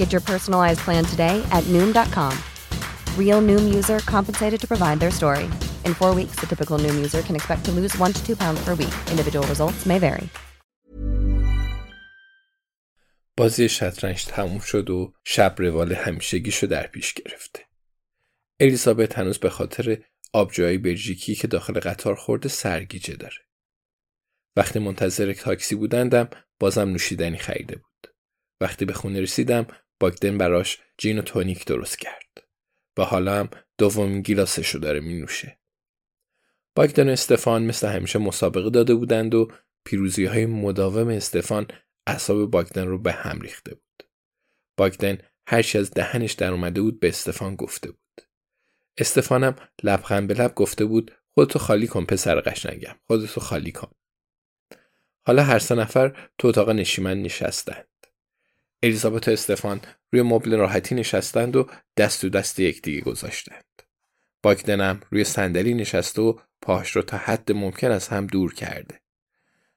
Get your personalized plan today at Noom.com. Real Noom user compensated to provide their story. In four weeks, the typical Noom user can expect to lose one to two pounds per week. Individual results may vary. بازی شطرنج تموم شد و شب روال همیشگیشو در پیش گرفته. الیزابت هنوز به خاطر آبجوهای بلژیکی که داخل قطار خورده سرگیجه داره. وقتی منتظر تاکسی بودندم بازم نوشیدنی خریده بود. وقتی به خونه رسیدم باگدن براش جین و تونیک درست کرد. و حالا هم دومین گیلاسشو داره می نوشه. باگدن و استفان مثل همیشه مسابقه داده بودند و پیروزی های مداوم استفان اعصاب باگدن رو به هم ریخته بود. باگدن هرچی از دهنش در اومده بود به استفان گفته بود. استفانم لبخند به لب گفته بود خودتو خالی کن پسر قشنگم خودتو خالی کن حالا هر سه نفر تو اتاق نشیمن نشستند الیزابت و استفان روی مبل راحتی نشستند و دست و دست یکدیگه گذاشتند باگدنم روی صندلی نشسته و پاهاش رو تا حد ممکن از هم دور کرده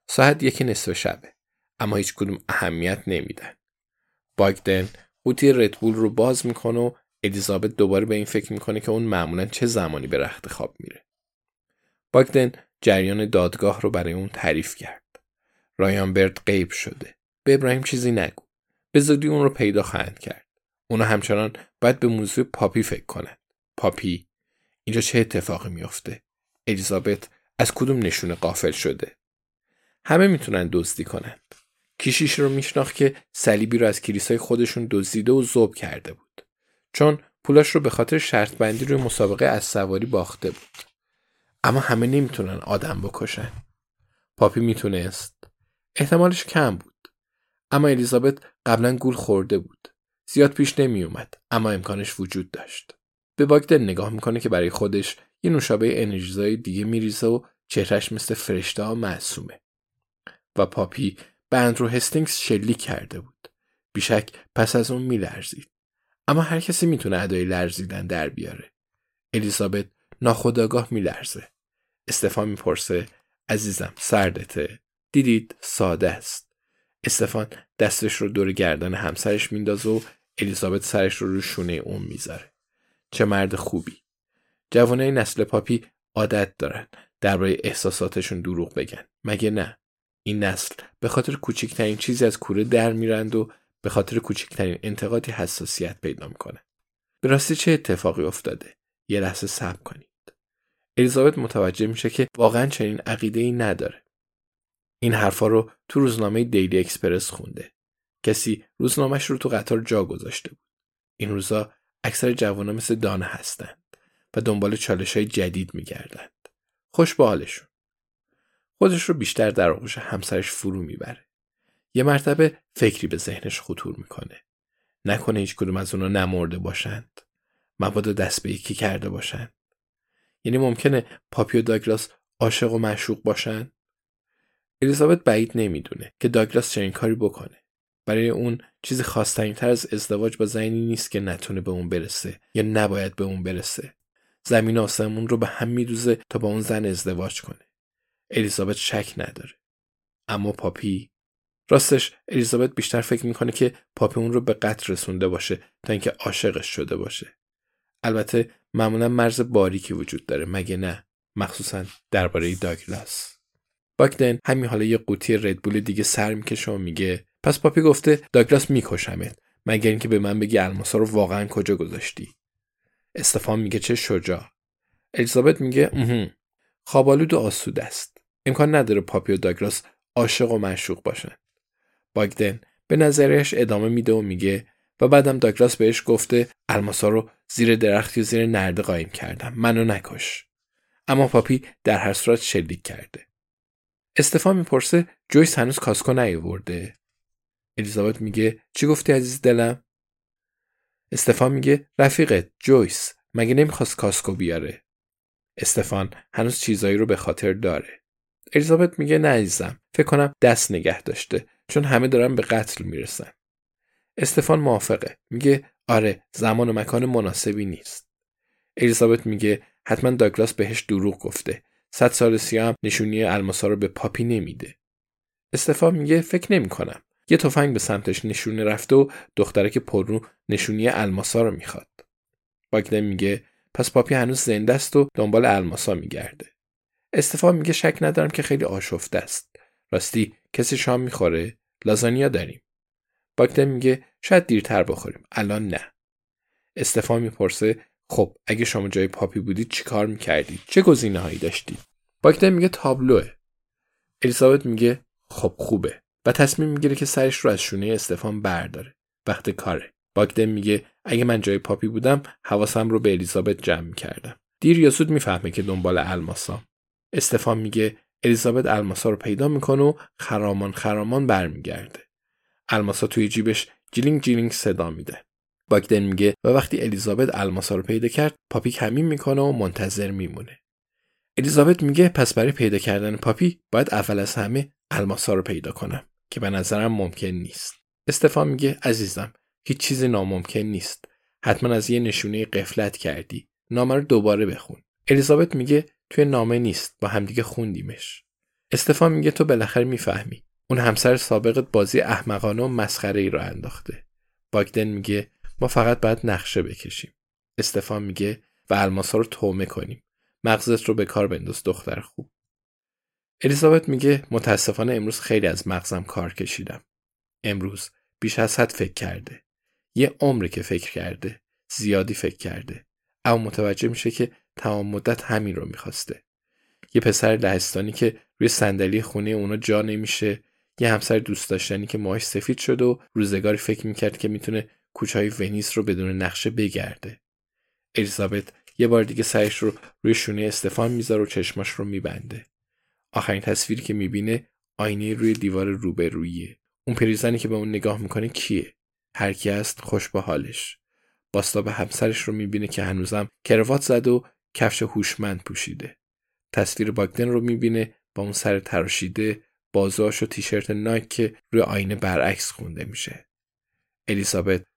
ساعت یکی نصف شبه اما هیچ کدوم اهمیت نمیدن باگدن قوطی ردبول رو باز می‌کنه و الیزابت دوباره به این فکر می‌کنه که اون معمولا چه زمانی به رخت خواب میره. باگدن جریان دادگاه رو برای اون تعریف کرد. رایان برد غیب شده. به ابراهیم چیزی نگو. به زودی اون رو پیدا خواهند کرد. اونا همچنان باید به موضوع پاپی فکر کنند. پاپی اینجا چه اتفاقی میافته؟ الیزابت از کدوم نشونه قافل شده؟ همه می‌تونن دزدی کنند. کیشیش رو میشناخت که صلیبی رو از کلیسای خودشون دزدیده و ذوب کرده بود. چون پولاش رو به خاطر شرط بندی روی مسابقه از سواری باخته بود. اما همه نمی‌تونن آدم بکشن. پاپی می‌تونست. احتمالش کم بود. اما الیزابت قبلا گول خورده بود. زیاد پیش نمی اومد. اما امکانش وجود داشت. به باگدن نگاه می‌کنه که برای خودش یه نوشابه انرژیزای دیگه میریزه و چهرش مثل فرشته ها معصومه. و پاپی به رو هستینگز شلیک کرده بود. بیشک پس از اون میلرزید. اما هر کسی می‌تونه ادای لرزیدن در بیاره. الیزابت ناخداگاه میلرزه. استفان می‌پرسه عزیزم سردته. دیدید ساده است. استفان دستش رو دور گردن همسرش میندازه و الیزابت سرش رو رو شونه اون می‌ذاره. چه مرد خوبی. جوانای نسل پاپی عادت دارن درباره احساساتشون دروغ بگن. مگه نه؟ این نسل به خاطر کوچکترین چیزی از کوره در میرند و به خاطر کوچکترین انتقادی حساسیت پیدا می‌کنه. به راستی چه اتفاقی افتاده؟ یه لحظه صبر کنید. الیزابت متوجه میشه که واقعا چنین عقیده ای نداره. این حرفا رو تو روزنامه دیلی اکسپرس خونده. کسی روزنامهش رو تو قطار جا گذاشته بود. این روزا اکثر جوانا مثل دانه هستند و دنبال چالش های جدید میگردند. خوش به حالشون. خودش رو بیشتر در آغوش همسرش فرو می‌بره. یه مرتبه فکری به ذهنش خطور می‌کنه. نکنه هیچ کدوم از اونا نمرده باشند. مبادا دست به یکی کرده باشند. یعنی ممکنه پاپی و داگلاس عاشق و معشوق باشند؟ الیزابت بعید نمی‌دونه که داگلاس چنین کاری بکنه. برای اون چیزی خواستنی تر از ازدواج با زنی نیست که نتونه به اون برسه یا نباید به اون برسه. زمین آسمون رو به هم میدوزه تا با اون زن ازدواج کنه. الیزابت شک نداره. اما پاپی راستش الیزابت بیشتر فکر می‌کنه که پاپی اون رو به قتل رسونده باشه تا اینکه عاشقش شده باشه البته معمولا مرز باریکی وجود داره مگه نه مخصوصا درباره داگلاس باکدن همین حالا یه قوطی ردبول دیگه سر می‌کشه و میگه پس پاپی گفته داگلاس میکشمت مگر اینکه به من بگی الماسا رو واقعا کجا گذاشتی؟ استفان میگه چه شجاع. الیزابت میگه اهم خوابالود و آسود است. امکان نداره پاپی و داگلاس عاشق و معشوق باشن. باگدن به نظرش ادامه میده و میگه و بعدم داگلاس بهش گفته الماسا رو زیر درختی و زیر نرده قایم کردم منو نکش. اما پاپی در هر صورت شلیک کرده. استفان می‌پرسه جویس هنوز کاسکو نیاورده. الیزابت میگه چی گفتی عزیز دلم؟ استفان میگه رفیقت جویس مگه نمی‌خواست کاسکو بیاره؟ استفان هنوز چیزایی رو به خاطر داره. الیزابت میگه نه عزیزم فکر کنم دست نگه داشته چون همه دارن به قتل می‌رسن. استفان موافقه میگه آره زمان و مکان مناسبی نیست. الیزابت میگه حتما داگلاس بهش دروغ گفته. صد سال سیام نشونی الماسا رو به پاپی نمیده. استفان میگه فکر نمی کنم. یه تفنگ به سمتش نشونه رفته و دخترک پررو نشونی الماسا رو می‌خواد. باگدن میگه پس پاپی هنوز زنده است و دنبال الماسا میگرده. استفان میگه شک ندارم که خیلی آشفته است. راستی کسی شام می‌خوره؟ لازانیا داریم. باگدن میگه شاید دیرتر بخوریم. الان نه. استفان می‌پرسه خب اگه شما جای پاپی بودید چیکار می‌کردید؟ چه گزینه هایی داشتید؟ باگدن میگه تابلوه الیزابت میگه خب خوبه. و تصمیم می‌گیره که سرش رو از شونه استفان برداره. وقت کاره. باگدن میگه اگه من جای پاپی بودم حواسم رو به الیزابت جمع می‌کردم. دیر یا زود می‌فهمه که دنبال الماسا. استفان میگه الیزابت الماسا رو پیدا می‌کنه و خرامان خرامان برمیگرده. الماسا توی جیبش جیلینگ جیلینگ صدا میده. باگدن میگه و وقتی الیزابت الماسا رو پیدا کرد پاپی کمین می‌کنه و منتظر میمونه. الیزابت میگه پس برای پیدا کردن پاپی باید اول از همه الماسا رو پیدا کنم که به نظرم ممکن نیست. استفان میگه عزیزم هیچ چیزی ناممکن نیست. حتما از یه نشونه غفلت کردی. نامه رو دوباره بخون. الیزابت میگه توی نامه نیست با همدیگه خوندیمش. استفان میگه تو بالاخره می‌فهمی. اون همسر سابقت بازی احمقانه و مسخره ای رو انداخته. باگدن میگه ما فقط باید نقشه بکشیم. استفان میگه و الماسا رو تومه کنیم. مغزت رو به کار بنداز دختر خوب. الیزابت میگه متاسفانه امروز خیلی از مغزم کار کشیدم. امروز بیش از حد فکر کرده. یه عمری که فکر کرده زیادی فکر کرده. اما متوجه میشه که تمام مدت همین رو می‌خواسته. یه پسر لهستانی که روی صندلی خونه اونا جا نمیشه یه همسر دوست داشتنی که ماهش سفید شد و روزگاری فکر می‌کرد که می‌تونه کوچهای ونیس رو بدون نقشه بگرده. الیزابت یه بار دیگه سرش رو روی شونه استفان می‌ذاره و چشماش رو میبنده. آخرین تصویری که می‌بینه آینه روی دیوار روبرویه اون پریزنی که به اون نگاه می‌کنه کیه؟ هر کی است خوش به حالش. به همسرش رو می‌بینه که هنوزم کروات زد و کفش هوشمند پوشیده. تصویر باگدن رو می‌بینه با اون سر تراشیده بازاش و تیشرت نایک که روی آینه برعکس خونده میشه. الیزابت